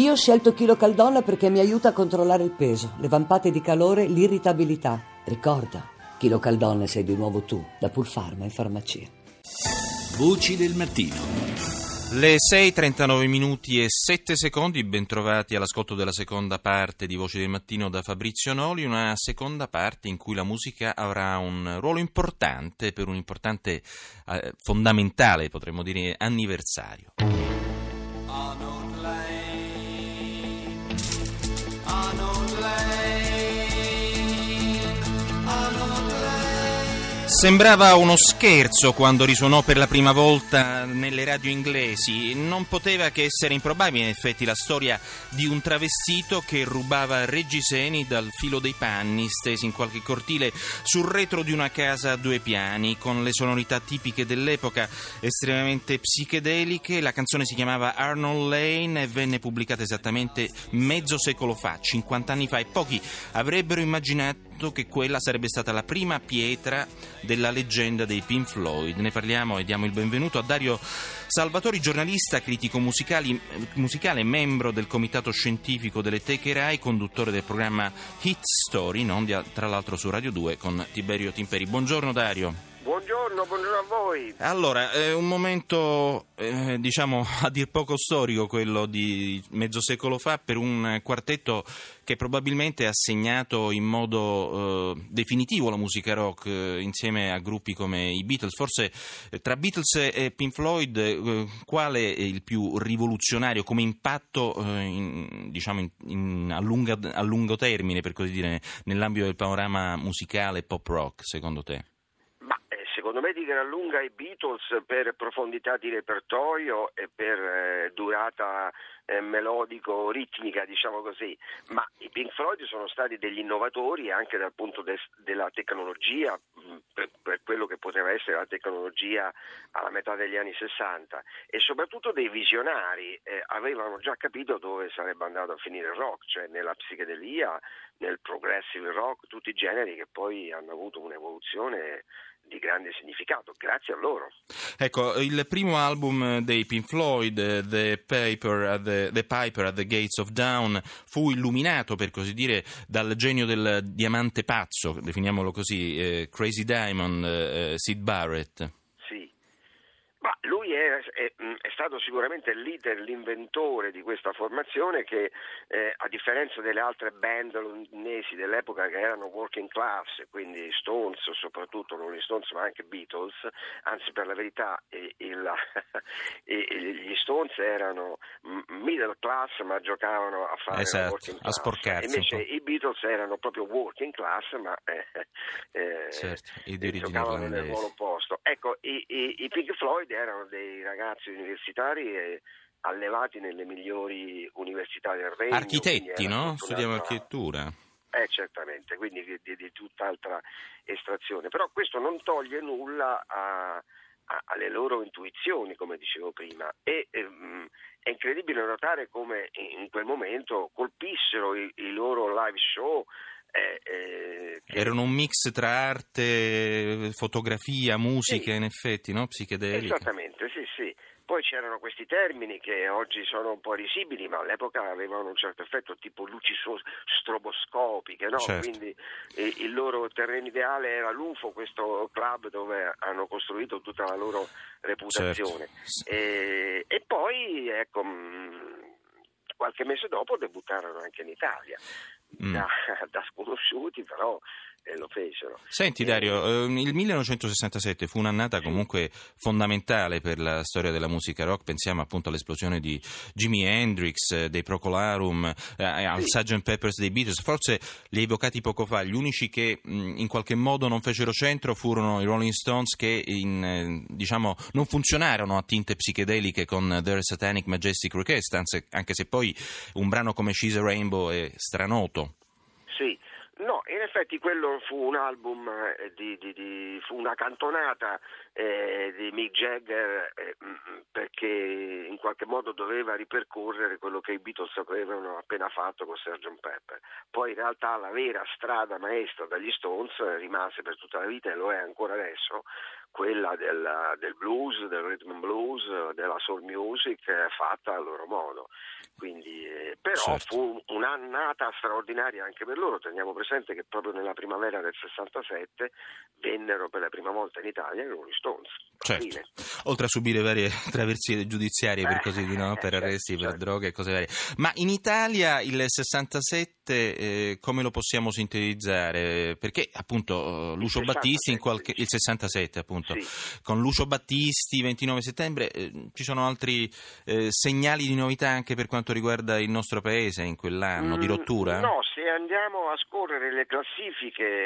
Io ho scelto Chilo Caldonna perché mi aiuta a controllare il peso, le vampate di calore, l'irritabilità. Ricorda, Chilo Caldonna sei di nuovo tu, da Pulfarma in farmacia. Voci del mattino. Le 6.39 minuti e 7 secondi, bentrovati all'ascolto della seconda parte di Voci del Mattino da Fabrizio Noli, una seconda parte in cui la musica avrà un ruolo importante per un importante, eh, fondamentale, potremmo dire, anniversario. Sembrava uno scherzo quando risuonò per la prima volta nelle radio inglesi. Non poteva che essere improbabile, in effetti, la storia di un travestito che rubava reggiseni dal filo dei panni stesi in qualche cortile sul retro di una casa a due piani, con le sonorità tipiche dell'epoca, estremamente psichedeliche. La canzone si chiamava Arnold Lane e venne pubblicata esattamente mezzo secolo fa, 50 anni fa, e pochi avrebbero immaginato che quella sarebbe stata la prima pietra della leggenda dei Pink Floyd. Ne parliamo e diamo il benvenuto a Dario Salvatori, giornalista, critico musicale, membro del comitato scientifico delle Teche Rai, conduttore del programma Hit Story, non tra l'altro su Radio 2 con Tiberio Timperi. Buongiorno Dario. Buongiorno, buongiorno a voi. Allora, è un momento, eh, diciamo, a dir poco storico quello di mezzo secolo fa per un quartetto che probabilmente ha segnato in modo eh, definitivo la musica rock eh, insieme a gruppi come i Beatles. Forse eh, tra Beatles e Pink Floyd eh, quale è il più rivoluzionario come impatto eh, in, diciamo in, in, a, lunga, a lungo termine, per così dire, nell'ambito del panorama musicale pop rock, secondo te? Gran lunga i Beatles per profondità di repertorio e per eh, durata eh, melodico-ritmica, diciamo così, ma i Pink Floyd sono stati degli innovatori anche dal punto de- della tecnologia, mh, per, per, quello che poteva essere la tecnologia alla metà degli anni 60 e soprattutto dei visionari, eh, avevano già capito dove sarebbe andato a finire il rock, cioè nella psichedelia, nel progressive rock, tutti i generi che poi hanno avuto un'evoluzione di grande significato, grazie a loro. Ecco, il primo album dei Pink Floyd, The, Paper the, the Piper at the Gates of Dawn, fu illuminato, per così dire, dal genio del diamante pazzo, definiamolo così, eh, Crazy Diamond, eh, Sid Barrett. È, è, è, stato sicuramente il leader, l'inventore di questa formazione che eh, a differenza delle altre band londinesi dell'epoca che erano working class, quindi Stones soprattutto, non gli Stones ma anche Beatles, anzi per la verità il, il, gli Stones erano middle class ma giocavano a fare esatto, working class. A sporcarsi Invece i Beatles erano proprio working class ma eh, eh, certo, giocavano nel ruolo opposto. Ecco, i, i, i Pink Floyd erano dei ragazzi universitari e allevati nelle migliori università del Regno. Architetti, no? Studiamo architettura. Eh, certamente, quindi di, di, di, tutt'altra estrazione. Però questo non toglie nulla a, a, alle loro intuizioni, come dicevo prima. E ehm, è incredibile notare come in quel momento colpissero i, i loro live show eh, eh, Erano un mix tra arte, fotografia, musica, sì. in effetti, no? Psichedelica. Esattamente, sì, sì. Poi c'erano questi termini che oggi sono un po' risibili, ma all'epoca avevano un certo effetto, tipo luci stroboscopiche, no? certo. Quindi eh, il loro terreno ideale era l'UFO, questo club dove hanno costruito tutta la loro reputazione. Certo. E, e, poi, ecco, qualche mese dopo debuttarono anche in Italia mm. da, da, sconosciuti, però eh, lo fecero. Senti Dario, eh, il 1967 fu un'annata comunque fondamentale per la storia della musica rock, pensiamo appunto all'esplosione di Jimi Hendrix, eh, dei Procolarum, eh, al sì. Sgt. Peppers dei Beatles, forse li hai evocati poco fa, gli unici che in qualche modo non fecero centro furono i Rolling Stones che in, eh, diciamo, non funzionarono a tinte psichedeliche con Their Satanic Majestic Request, anzi, anche se poi un brano come She's a Rainbow è stranoto. Sì, No, in effetti quello fu un album, eh, di, di, di, fu una cantonata eh, di Mick Jagger eh, mm, mm, perché in qualche modo doveva ripercorrere quello che i Beatles avevano appena fatto con Sgt. Pepper. Poi in realtà la vera strada maestra dagli Stones rimase per tutta la vita e lo è ancora adesso, quella del, del blues, del rhythm and blues, della soul music fatta a loro modo. Quindi eh, però Certo. fu un'annata straordinaria anche per loro. Teniamo presente che proprio nella primavera del 67 vennero per la prima volta in Italia i Rolling Stones. Certo. Oltre a subire varie traversie giudiziarie per Eh, così dire, no? per certo, arresti, per certo. droghe e cose varie. Ma in Italia il 67 eh, come lo possiamo sintetizzare? Perché appunto eh, Lucio 67, Battisti in qualche il sì. 67 appunto Sì. con Lucio Battisti 29 settembre eh, ci sono altri eh, segnali di novità anche per quanto riguarda il nostro paese in quell'anno di Mm, rottura? No, se andiamo a scorrere le classifiche,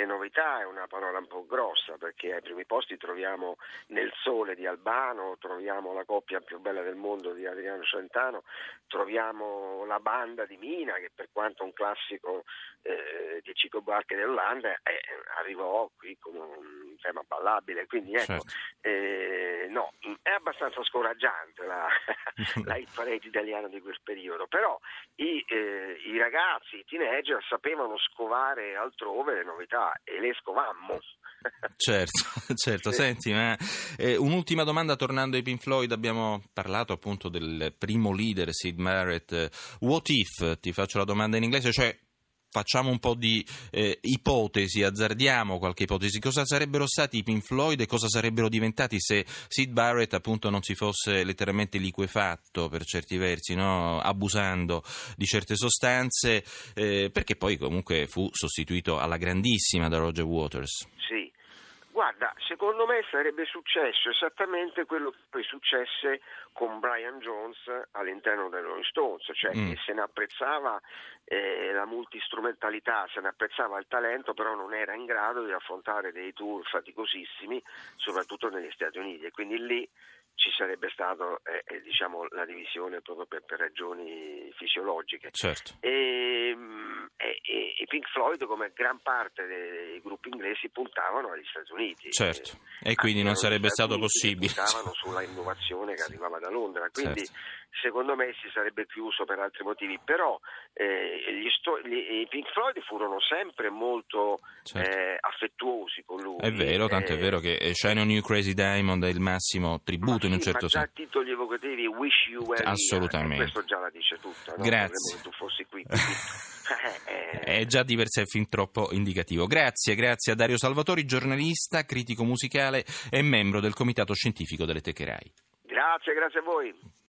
novità è una parola un po' grossa perché ai primi posti troviamo Nel Sole di Albano, troviamo la coppia più bella del mondo di Adriano Celentano, troviamo la banda di Mina che per quanto un classico eh, di Cico Barche dell'Olanda eh, arrivò qui come un tema ballabile, quindi ecco, Certo. eh, no, è abbastanza scoraggiante la, la hit parade italiana di quel periodo, però i, eh, i ragazzi, i teenager sapevano scovare altrove le novità e le scovammo. Certo, certo. Sì. Senti, ma eh, un'ultima domanda tornando ai Pink Floyd, abbiamo parlato appunto del primo leader Sid Barrett. What if? Ti faccio la domanda in inglese, cioè facciamo un po' di eh, ipotesi, azzardiamo qualche ipotesi. Cosa sarebbero stati i Pink Floyd e cosa sarebbero diventati se Sid Barrett appunto non si fosse letteralmente liquefatto per certi versi, no? abusando di certe sostanze, eh, perché poi comunque fu sostituito alla grandissima da Roger Waters. Sì. Guarda, secondo me sarebbe successo esattamente quello che poi successe con Brian Jones all'interno dei Rolling Stones, cioè Mm. che se ne apprezzava eh, la multistrumentalità, se ne apprezzava il talento, però non era in grado di affrontare dei tour faticosissimi, soprattutto negli Stati Uniti, e quindi lì ci sarebbe stata diciamo, la divisione proprio per, per ragioni fisiologiche. Certo. E, e- e- i Pink Floyd, come gran parte dei gruppi inglesi, puntavano agli Stati Uniti. Certo. Eh, E quindi non sarebbe stato Uniti possibile. Puntavano sulla innovazione che arrivava da Londra. Quindi, Certo. secondo me, si sarebbe chiuso per altri motivi. Però eh, gli sto- gli- i Pink Floyd furono sempre molto Certo. eh, affettuosi con lui. È vero, tanto è Eh, vero che eh, Shine on You Crazy Diamond è il massimo tributo in un sì, certo ma già senso. a titoli evocativi Wish You Were Here, Assolutamente. e questo già la dice tutta no? Grazie. Che tu fossi qui È già di per sé fin troppo indicativo. Grazie, grazie a Dario Salvatori, giornalista, critico musicale e membro del comitato scientifico delle Techerai. grazie grazie a voi